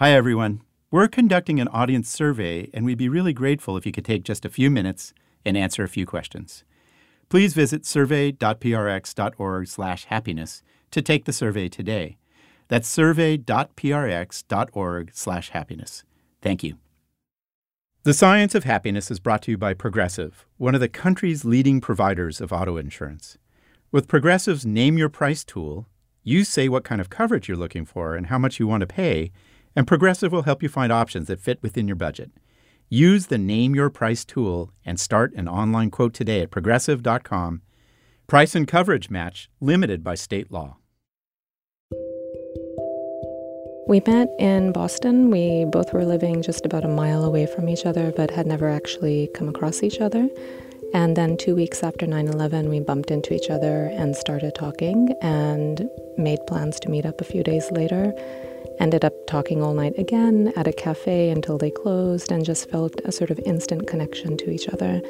Hi, everyone. We're conducting an audience survey, and we'd be really grateful if you could take just a few minutes and answer a few questions. Please visit survey.prx.org/happiness to take the survey today. That's survey.prx.org/happiness. Thank you. The Science of Happiness is brought to you by Progressive, one of the country's leading providers of auto insurance. With Progressive's Name Your Price tool, you say what kind of coverage you're looking for and how much you want to pay, and Progressive will help you find options that fit within your budget. Use the Name Your Price tool and start an online quote today at progressive.com. Price and coverage match limited by state law. We met in Boston. We both were living just about a mile away from each other, but had never actually come across each other. And then two weeks after 9 11, we bumped into each other and started talking and made plans to meet up a few days later. Ended up talking all night again at a cafe until they closed and just felt a sort of instant connection to each other.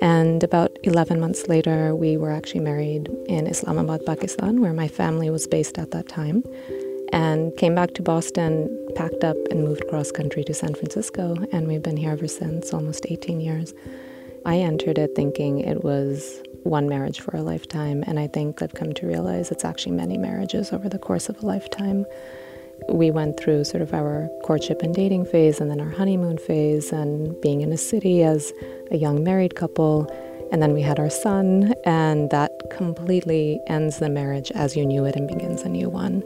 And about 11 months later, we were actually married in Islamabad, Pakistan, where my family was based at that time. And came back to Boston, packed up, and moved cross country to San Francisco. And we've been here ever since, almost 18 years. I entered it thinking it was one marriage for a lifetime. And I think I've come to realize it's actually many marriages over the course of a lifetime we went through sort of our courtship and dating phase and then our honeymoon phase and being in a city as a young married couple. And then we had our son, and that completely ends the marriage as you knew it and begins a new one.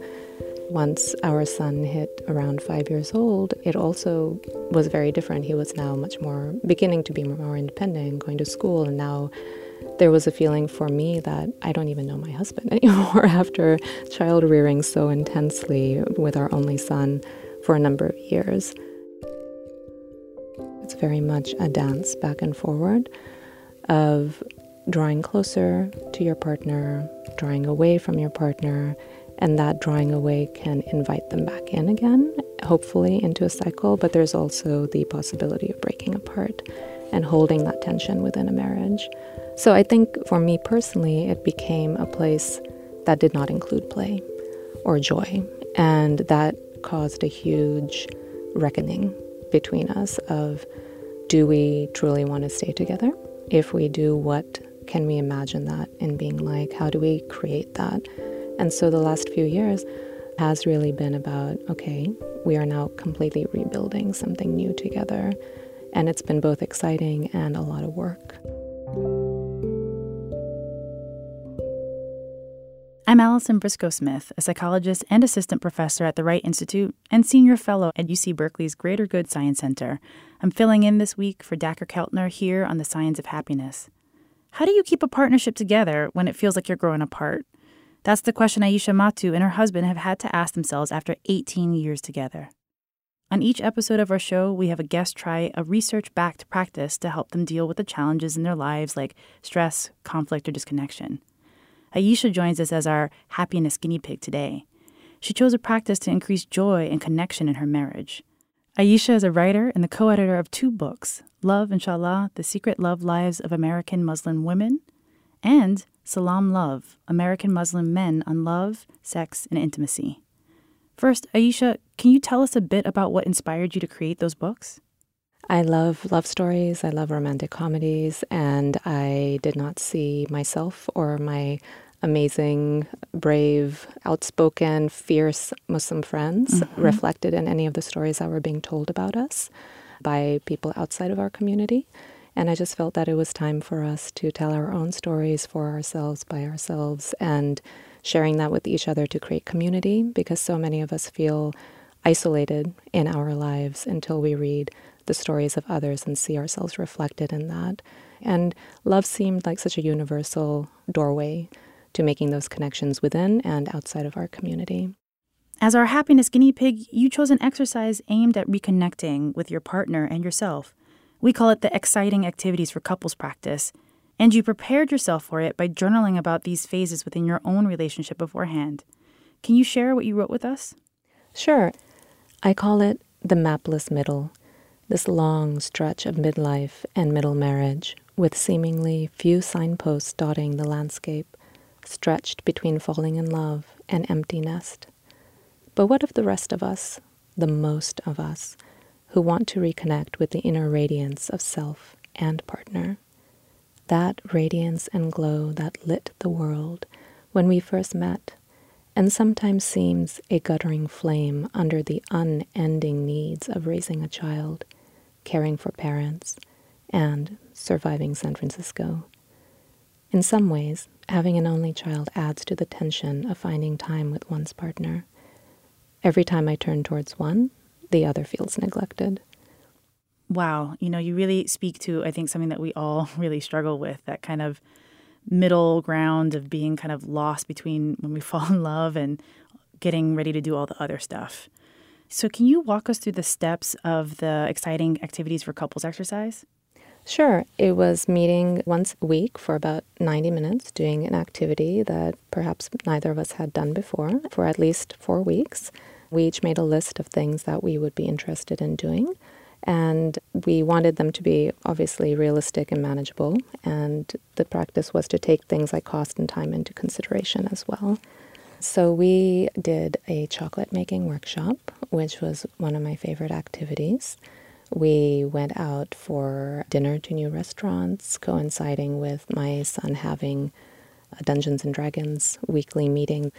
Once our son hit around five years old, it also was very different. He was now much more beginning to be more independent, going to school, and now there was a feeling for me that I don't even know my husband anymore after child rearing so intensely with our only son for a number of years. It's very much a dance back and forward of drawing closer to your partner, drawing away from your partner, and that drawing away can invite them back in again, hopefully into a cycle, but there's also the possibility of breaking apart and holding that tension within a marriage. So I think for me personally, it became a place that did not include play or joy. And that caused a huge reckoning between us of do we truly want to stay together? If we do, what can we imagine that in being like? How do we create that? And so the last few years has really been about okay, we are now completely rebuilding something new together. And it's been both exciting and a lot of work. I'm Allison Briscoe Smith, a psychologist and assistant professor at the Wright Institute and senior fellow at UC Berkeley's Greater Good Science Center. I'm filling in this week for Dacher Keltner here on the Science of Happiness. How do you keep a partnership together when it feels like you're growing apart? That's the question Ayesha Mattu and her husband have had to ask themselves after 18 years together. On each episode of our show, we have a guest try a research backed practice to help them deal with the challenges in their lives like stress, conflict, or disconnection. Ayesha joins us as our happiness guinea pig today. She chose a practice to increase joy and connection in her marriage. Ayesha is a writer and the co editor of two books Love, Inshallah The Secret Love Lives of American Muslim Women, and Salaam Love American Muslim Men on Love, Sex, and Intimacy. First, Ayesha, can you tell us a bit about what inspired you to create those books? I love love stories, I love romantic comedies, and I did not see myself or my amazing, brave, outspoken, fierce Muslim friends mm-hmm. reflected in any of the stories that were being told about us by people outside of our community. And I just felt that it was time for us to tell our own stories for ourselves, by ourselves, and sharing that with each other to create community because so many of us feel isolated in our lives until we read the stories of others and see ourselves reflected in that. And love seemed like such a universal doorway to making those connections within and outside of our community. As our happiness guinea pig, you chose an exercise aimed at reconnecting with your partner and yourself. We call it the exciting activities for couples practice. And you prepared yourself for it by journaling about these phases within your own relationship beforehand. Can you share what you wrote with us? Sure. I call it the mapless middle, this long stretch of midlife and middle marriage, with seemingly few signposts dotting the landscape stretched between falling in love and empty nest. But what of the rest of us? the most of us, who want to reconnect with the inner radiance of self and partner. That radiance and glow that lit the world when we first met, and sometimes seems a guttering flame under the unending needs of raising a child, caring for parents, and surviving San Francisco. In some ways, having an only child adds to the tension of finding time with one's partner. Every time I turn towards one, the other feels neglected. Wow. You know, you really speak to, I think, something that we all really struggle with that kind of middle ground of being kind of lost between when we fall in love and getting ready to do all the other stuff. So, can you walk us through the steps of the exciting activities for couples exercise? Sure. It was meeting once a week for about 90 minutes, doing an activity that perhaps neither of us had done before for at least four weeks. We each made a list of things that we would be interested in doing. And we wanted them to be obviously realistic and manageable. And the practice was to take things like cost and time into consideration as well. So we did a chocolate making workshop, which was one of my favorite activities. We went out for dinner to new restaurants, coinciding with my son having a Dungeons and Dragons weekly meeting.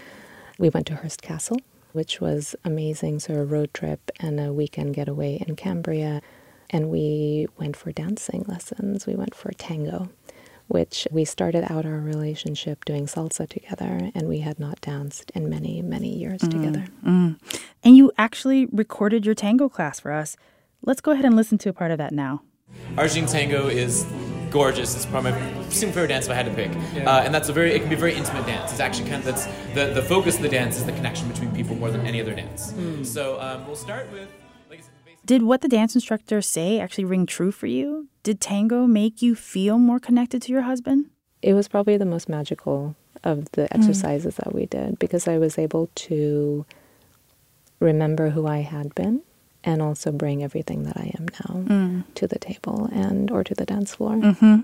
We went to Hearst Castle, which was amazing. So, a road trip and a weekend getaway in Cambria. And we went for dancing lessons. We went for tango, which we started out our relationship doing salsa together, and we had not danced in many, many years mm, together. Mm. And you actually recorded your tango class for us. Let's go ahead and listen to a part of that now. Argentine tango is gorgeous. It's probably my single favorite dance if I had to pick. Yeah. Uh, and that's a very it can be a very intimate dance. It's actually kind of that's the the focus of the dance is the connection between people more than any other dance. Mm. So um, we'll start with. Like said, Did what the dance instructor say actually ring true for you? Did tango make you feel more connected to your husband? It was probably the most magical of the hmm. exercises mm. that we did because I was able to remember who I had been and also bring everything that I am now mm. to the table and or to the dance floor. Mm-hmm.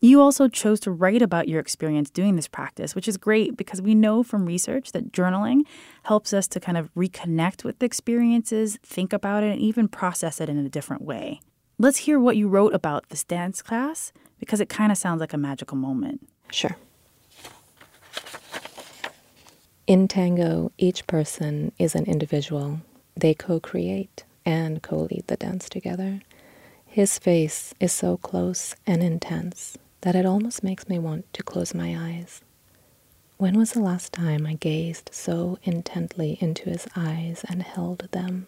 You also chose to write about your experience doing this practice, which is great because we know from research that journaling helps us to kind of reconnect with the experiences, think about it, and even process it in a different way. Let's hear what you wrote about this dance class because it kind of sounds like a magical moment. Sure. In tango, each person is an individual. They co create and co lead the dance together. His face is so close and intense that it almost makes me want to close my eyes. When was the last time I gazed so intently into his eyes and held them?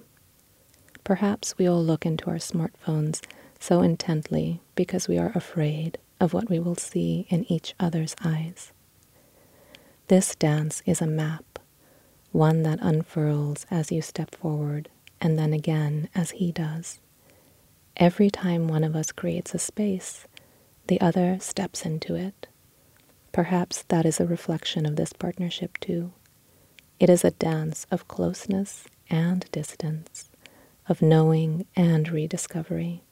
Perhaps we all look into our smartphones so intently because we are afraid of what we will see in each other's eyes. This dance is a map, one that unfurls as you step forward and then again as he does. Every time one of us creates a space, the other steps into it. Perhaps that is a reflection of this partnership too. It is a dance of closeness and distance, of knowing and rediscovery.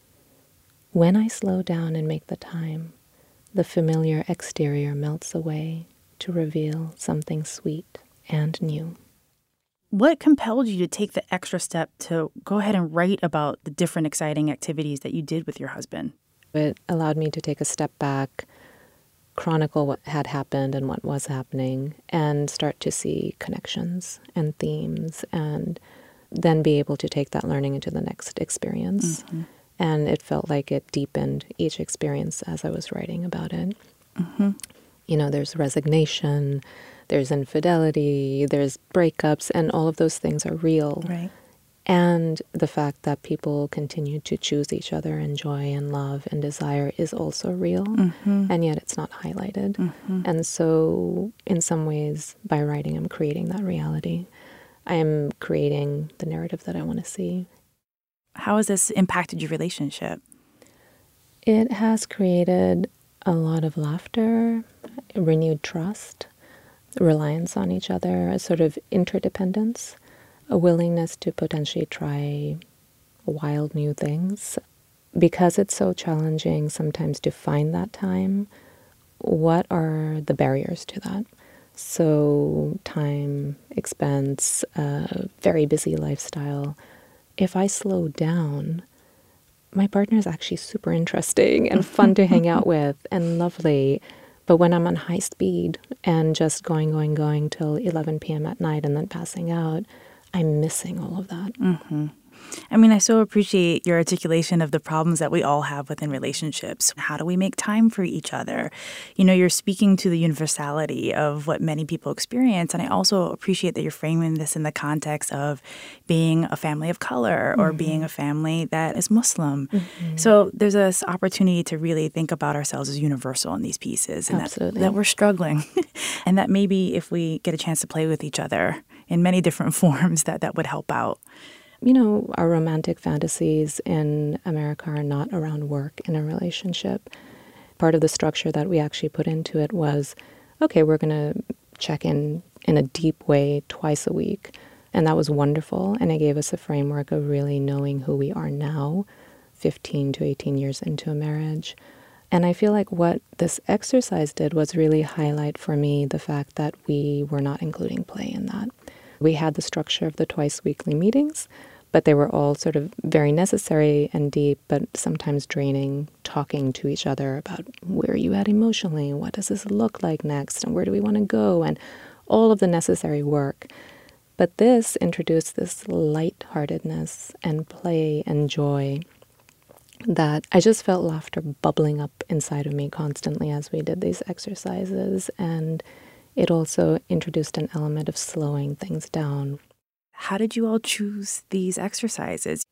When I slow down and make the time, the familiar exterior melts away to reveal something sweet and new. What compelled you to take the extra step to go ahead and write about the different exciting activities that you did with your husband? It allowed me to take a step back, chronicle what had happened and what was happening, and start to see connections and themes, and then be able to take that learning into the next experience. Mm-hmm. And it felt like it deepened each experience as I was writing about it. Mm-hmm. You know, there's resignation, there's infidelity, there's breakups, and all of those things are real. Right. And the fact that people continue to choose each other and joy and love and desire is also real, mm-hmm. and yet it's not highlighted. Mm-hmm. And so, in some ways, by writing, I'm creating that reality. I am creating the narrative that I want to see. How has this impacted your relationship? It has created a lot of laughter, renewed trust, reliance on each other, a sort of interdependence, a willingness to potentially try wild new things. Because it's so challenging sometimes to find that time, what are the barriers to that? So, time, expense, a very busy lifestyle, if I slow down, my partner is actually super interesting and fun to hang out with and lovely. But when I'm on high speed and just going, going, going till 11 p.m. at night and then passing out, I'm missing all of that. Mm-hmm. I mean, I so appreciate your articulation of the problems that we all have within relationships. How do we make time for each other? You know, you're speaking to the universality of what many people experience. And I also appreciate that you're framing this in the context of being a family of color or mm-hmm. being a family that is Muslim. Mm-hmm. So there's this opportunity to really think about ourselves as universal in these pieces and that, that we're struggling. and that maybe if we get a chance to play with each other in many different forms, that that would help out you know, our romantic fantasies in America are not around work in a relationship. Part of the structure that we actually put into it was okay, we're going to check in in a deep way twice a week. And that was wonderful. And it gave us a framework of really knowing who we are now, 15 to 18 years into a marriage. And I feel like what this exercise did was really highlight for me the fact that we were not including play in that. We had the structure of the twice weekly meetings, but they were all sort of very necessary and deep, but sometimes draining, talking to each other about where are you at emotionally, what does this look like next, and where do we want to go, and all of the necessary work. But this introduced this lightheartedness and play and joy that I just felt laughter bubbling up inside of me constantly as we did these exercises. And it also introduced an element of slowing things down. How did you all choose these exercises?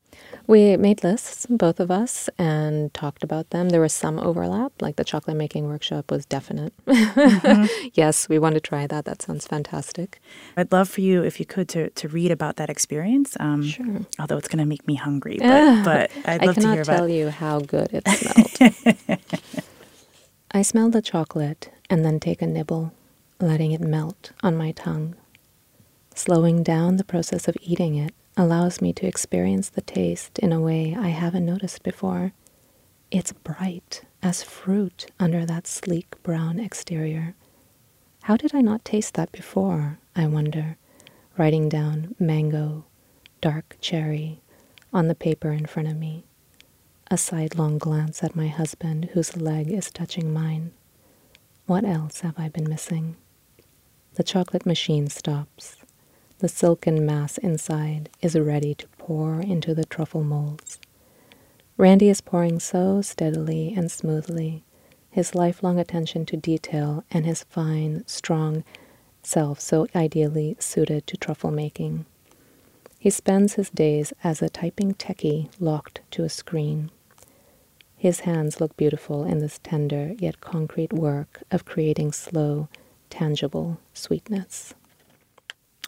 We made lists, both of us, and talked about them. There was some overlap, like the chocolate making workshop was definite. Mm-hmm. yes, we want to try that. That sounds fantastic. I'd love for you, if you could, to, to read about that experience. Um, sure. Although it's going to make me hungry, but, but I'd love to hear about. I cannot tell you how good it smelled. I smelled the chocolate and then take a nibble letting it melt on my tongue. Slowing down the process of eating it allows me to experience the taste in a way I haven't noticed before. It's bright as fruit under that sleek brown exterior. How did I not taste that before, I wonder, writing down mango, dark cherry on the paper in front of me. A sidelong glance at my husband, whose leg is touching mine. What else have I been missing? The chocolate machine stops. The silken mass inside is ready to pour into the truffle molds. Randy is pouring so steadily and smoothly, his lifelong attention to detail and his fine, strong self so ideally suited to truffle making. He spends his days as a typing techie locked to a screen. His hands look beautiful in this tender yet concrete work of creating slow, tangible sweetness.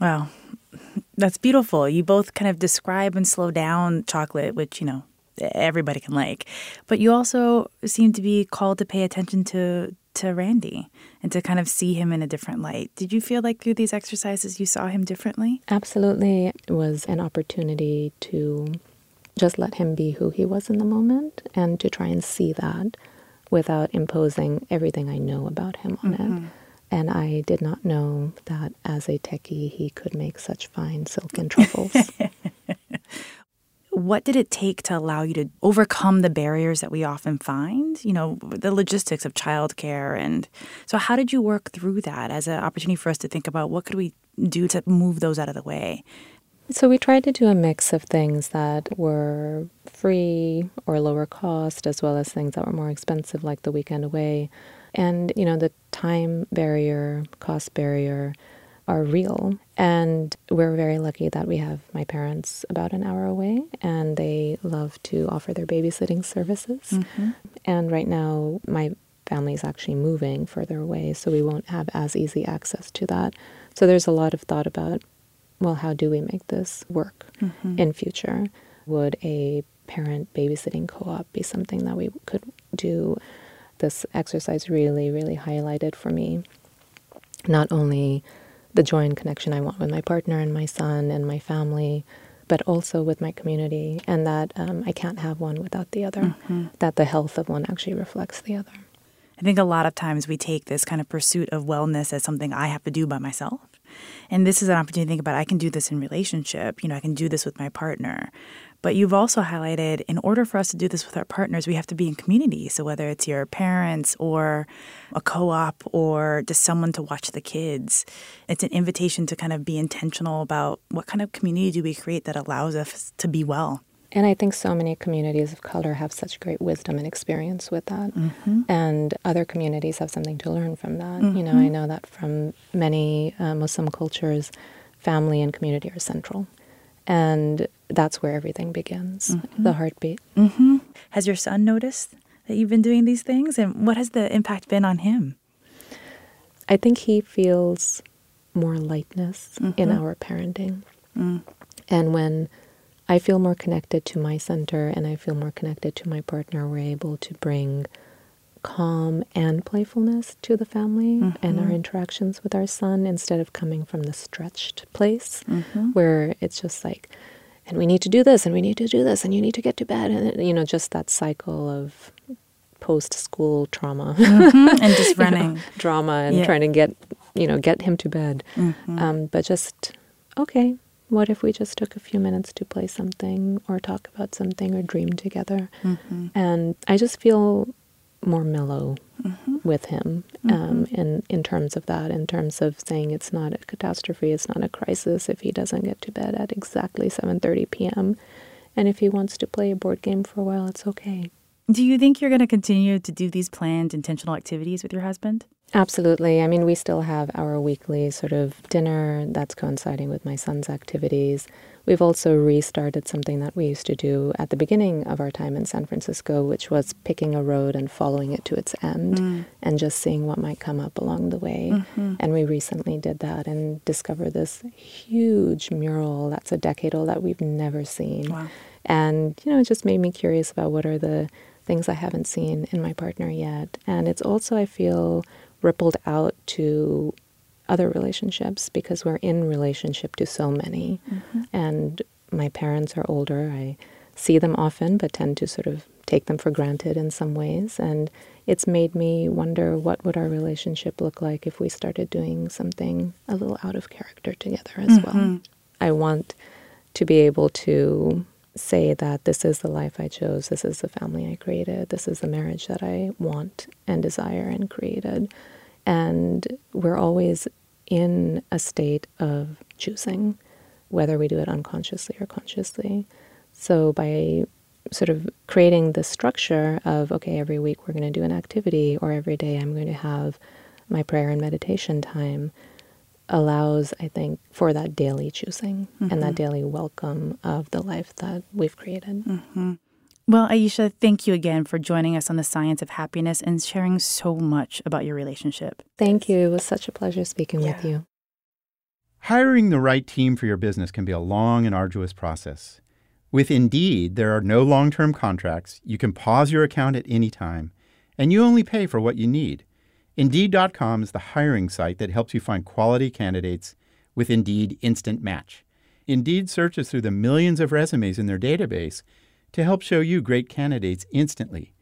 Wow, that's beautiful. You both kind of describe and slow down chocolate, which, you know, everybody can like. But you also seem to be called to pay attention to to Randy and to kind of see him in a different light. Did you feel like through these exercises you saw him differently? Absolutely. It was an opportunity to just let him be who he was in the moment and to try and see that without imposing everything I know about him on mm-hmm. it. And I did not know that as a techie, he could make such fine silken truffles. what did it take to allow you to overcome the barriers that we often find? You know, the logistics of childcare. And so, how did you work through that as an opportunity for us to think about what could we do to move those out of the way? So, we tried to do a mix of things that were free or lower cost, as well as things that were more expensive, like the weekend away. And, you know, the time barrier, cost barrier are real. And we're very lucky that we have my parents about an hour away and they love to offer their babysitting services. Mm-hmm. And right now, my family is actually moving further away, so we won't have as easy access to that. So there's a lot of thought about, well, how do we make this work mm-hmm. in future? Would a parent babysitting co-op be something that we could do? This exercise really, really highlighted for me not only the joy and connection I want with my partner and my son and my family, but also with my community, and that um, I can't have one without the other, mm-hmm. that the health of one actually reflects the other. I think a lot of times we take this kind of pursuit of wellness as something I have to do by myself. And this is an opportunity to think about I can do this in relationship, you know, I can do this with my partner. But you've also highlighted in order for us to do this with our partners, we have to be in community. So whether it's your parents or a co op or just someone to watch the kids, it's an invitation to kind of be intentional about what kind of community do we create that allows us to be well. And I think so many communities of color have such great wisdom and experience with that. Mm-hmm. And other communities have something to learn from that. Mm-hmm. You know, I mm-hmm. know that from many uh, Muslim cultures, family and community are central. And that's where everything begins mm-hmm. the heartbeat. Mm-hmm. Has your son noticed that you've been doing these things? And what has the impact been on him? I think he feels more lightness in mm-hmm. our parenting. Mm. And when I feel more connected to my center and I feel more connected to my partner. We're able to bring calm and playfulness to the family mm-hmm. and our interactions with our son instead of coming from the stretched place mm-hmm. where it's just like, and we need to do this and we need to do this and you need to get to bed. And, you know, just that cycle of post school trauma mm-hmm. and just running know, drama and yeah. trying to get, you know, get him to bed. Mm-hmm. Um, but just, okay, what if we just took a few minutes to play something or talk about something or dream together? Mm-hmm. And I just feel more mellow mm-hmm. with him um, mm-hmm. in, in terms of that, in terms of saying it's not a catastrophe, it's not a crisis if he doesn't get to bed at exactly 7.30 p.m. And if he wants to play a board game for a while, it's okay. Do you think you're going to continue to do these planned intentional activities with your husband? Absolutely. I mean, we still have our weekly sort of dinner that's coinciding with my son's activities. We've also restarted something that we used to do at the beginning of our time in San Francisco, which was picking a road and following it to its end mm. and just seeing what might come up along the way. Mm-hmm. And we recently did that and discovered this huge mural that's a decade old that we've never seen. Wow. And, you know, it just made me curious about what are the things I haven't seen in my partner yet. And it's also, I feel, rippled out to other relationships because we're in relationship to so many. Mm-hmm. And my parents are older. I see them often, but tend to sort of take them for granted in some ways. And it's made me wonder what would our relationship look like if we started doing something a little out of character together as mm-hmm. well. I want to be able to say that this is the life I chose, this is the family I created, this is the marriage that I want and desire and created. And we're always in a state of choosing, whether we do it unconsciously or consciously. So by sort of creating the structure of, okay, every week we're going to do an activity, or every day I'm going to have my prayer and meditation time, allows, I think, for that daily choosing mm-hmm. and that mm-hmm. daily welcome of the life that we've created. Mm-hmm. Well, Ayesha, thank you again for joining us on the science of happiness and sharing so much about your relationship. Thank you. It was such a pleasure speaking yeah. with you. Hiring the right team for your business can be a long and arduous process. With Indeed, there are no long term contracts. You can pause your account at any time, and you only pay for what you need. Indeed.com is the hiring site that helps you find quality candidates with Indeed Instant Match. Indeed searches through the millions of resumes in their database to help show you great candidates instantly.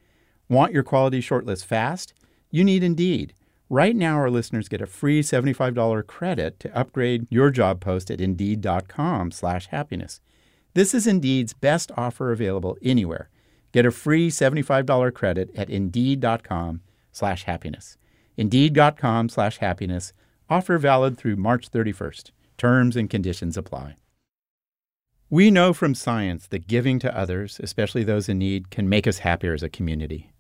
Want your quality shortlist fast? You need Indeed. Right now, our listeners get a free $75 credit to upgrade your job post at Indeed.com slash happiness. This is Indeed's best offer available anywhere. Get a free $75 credit at Indeed.com slash happiness. Indeed.com slash happiness. Offer valid through March 31st. Terms and conditions apply. We know from science that giving to others, especially those in need, can make us happier as a community.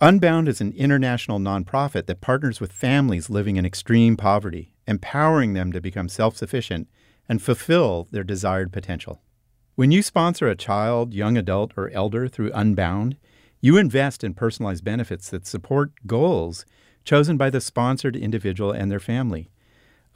Unbound is an international nonprofit that partners with families living in extreme poverty, empowering them to become self sufficient and fulfill their desired potential. When you sponsor a child, young adult, or elder through Unbound, you invest in personalized benefits that support goals chosen by the sponsored individual and their family.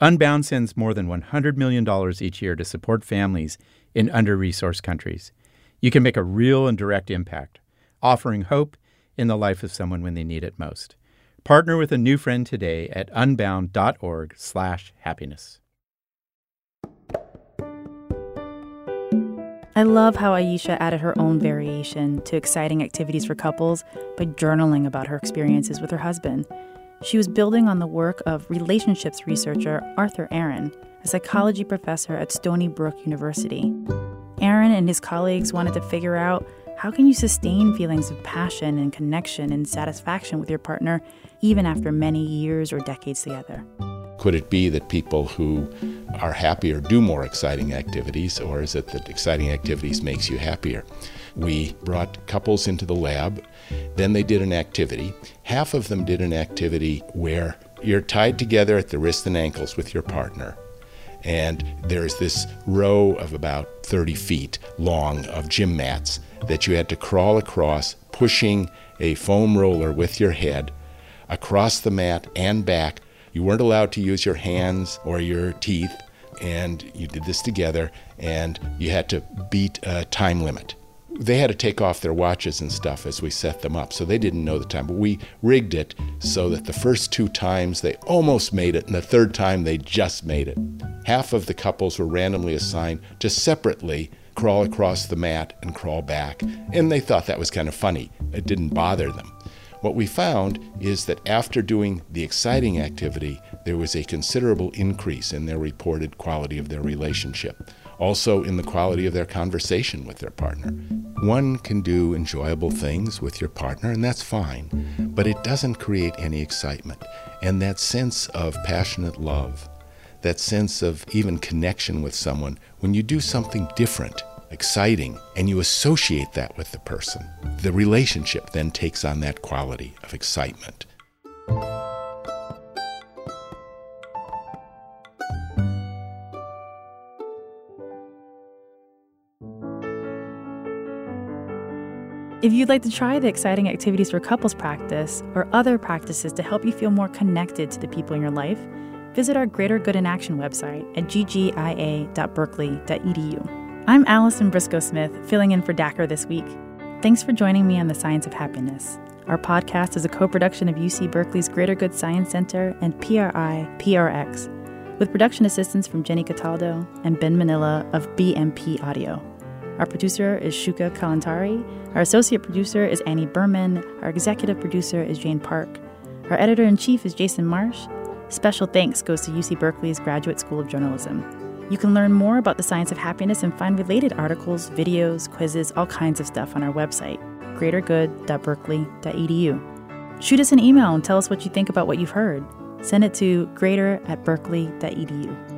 Unbound sends more than $100 million each year to support families in under resourced countries. You can make a real and direct impact, offering hope in the life of someone when they need it most. Partner with a new friend today at unbound.org/happiness. I love how Ayesha added her own variation to exciting activities for couples by journaling about her experiences with her husband. She was building on the work of relationships researcher Arthur Aron, a psychology professor at Stony Brook University. Aron and his colleagues wanted to figure out how can you sustain feelings of passion and connection and satisfaction with your partner even after many years or decades together? Could it be that people who are happier do more exciting activities, or is it that exciting activities makes you happier? We brought couples into the lab, then they did an activity. Half of them did an activity where you're tied together at the wrists and ankles with your partner, and there's this row of about 30 feet long of gym mats that you had to crawl across, pushing a foam roller with your head across the mat and back. You weren't allowed to use your hands or your teeth, and you did this together, and you had to beat a time limit. They had to take off their watches and stuff as we set them up, so they didn't know the time. But we rigged it so that the first two times they almost made it, and the third time they just made it. Half of the couples were randomly assigned to separately crawl across the mat and crawl back, and they thought that was kind of funny. It didn't bother them. What we found is that after doing the exciting activity, there was a considerable increase in their reported quality of their relationship, also in the quality of their conversation with their partner. One can do enjoyable things with your partner, and that's fine, but it doesn't create any excitement. And that sense of passionate love, that sense of even connection with someone, when you do something different, exciting, and you associate that with the person, the relationship then takes on that quality of excitement. If you'd like to try the exciting activities for couples practice or other practices to help you feel more connected to the people in your life, visit our Greater Good in Action website at ggia.berkeley.edu. I'm Allison Briscoe Smith, filling in for Dacher this week. Thanks for joining me on The Science of Happiness. Our podcast is a co production of UC Berkeley's Greater Good Science Center and PRI PRX, with production assistance from Jenny Cataldo and Ben Manilla of BMP Audio. Our producer is Shuka Kalantari. Our associate producer is Annie Berman. Our executive producer is Jane Park. Our editor in chief is Jason Marsh. Special thanks goes to UC Berkeley's Graduate School of Journalism. You can learn more about the science of happiness and find related articles, videos, quizzes, all kinds of stuff on our website, greatergood.berkeley.edu. Shoot us an email and tell us what you think about what you've heard. Send it to greater at berkeley.edu.